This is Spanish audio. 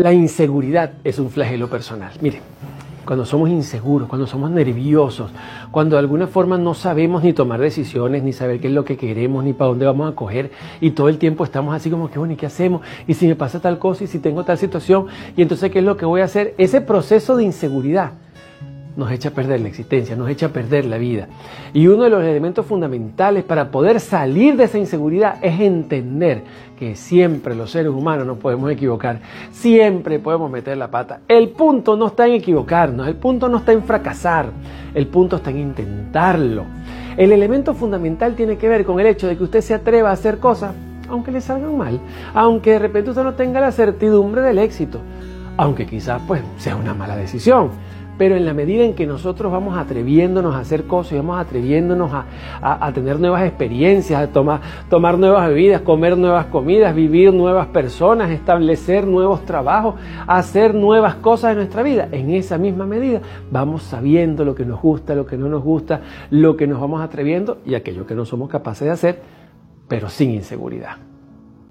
La inseguridad es un flagelo personal. Mire, cuando somos inseguros, cuando somos nerviosos, cuando de alguna forma no sabemos ni tomar decisiones, ni saber qué es lo que queremos, ni para dónde vamos a coger, y todo el tiempo estamos así como que, bueno, ¿y qué hacemos? ¿Y si me pasa tal cosa? ¿Y si tengo tal situación? ¿Y entonces qué es lo que voy a hacer? Ese proceso de inseguridad nos echa a perder la existencia, nos echa a perder la vida. Y uno de los elementos fundamentales para poder salir de esa inseguridad es entender que siempre los seres humanos nos podemos equivocar, siempre podemos meter la pata. El punto no está en equivocarnos, el punto no está en fracasar, el punto está en intentarlo. El elemento fundamental tiene que ver con el hecho de que usted se atreva a hacer cosas aunque le salgan mal, aunque de repente usted no tenga la certidumbre del éxito, aunque quizás pues sea una mala decisión pero en la medida en que nosotros vamos atreviéndonos a hacer cosas vamos atreviéndonos a, tener nuevas experiencias, a tomar, tomar nuevas bebidas, comer nuevas comidas, vivir nuevas personas, establecer nuevos trabajos, hacer nuevas cosas en nuestra vida, en esa misma medida vamos sabiendo lo que nos gusta, lo que no nos gusta, lo que nos vamos atreviendo y aquello que no somos capaces de hacer, pero sin inseguridad.